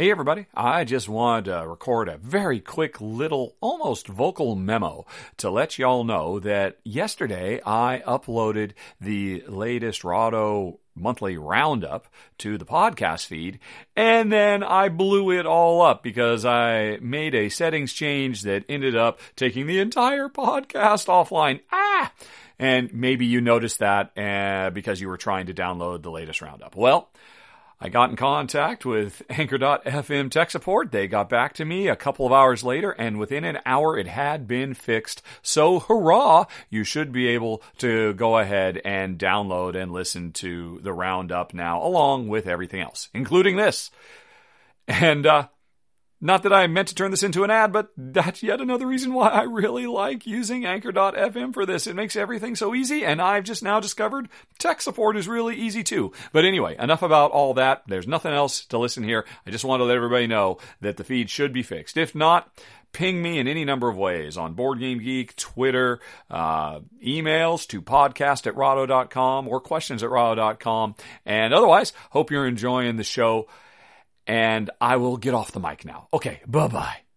Hey, everybody. I just wanted to record a very quick little, almost vocal memo to let y'all know that yesterday I uploaded the latest Rahdo monthly roundup to the podcast feed, and then I blew it all up because I made a settings change that ended up taking the entire podcast offline. Ah! And maybe you noticed that uh, because you were trying to download the latest roundup. Well, I got in contact with Anchor.fm tech support. They got back to me a couple of hours later, and within an hour it had been fixed. So hurrah! You should be able to go ahead and download and listen to the roundup now, along with everything else, including this. And uh, not that I meant to turn this into an ad, but that's yet another reason why I really like using Anchor.fm for this. It makes everything so easy, and I've just now discovered tech support is really easy too. But anyway, enough about all that. There's nothing else to listen here. I just want to let everybody know that the feed should be fixed. If not, ping me in any number of ways on Board Game Geek, Twitter, uh, emails to podcast at rahdo.com or questions at rahdo.com. And otherwise, hope you're enjoying the show and I will get off the mic now. Okay, bye bye.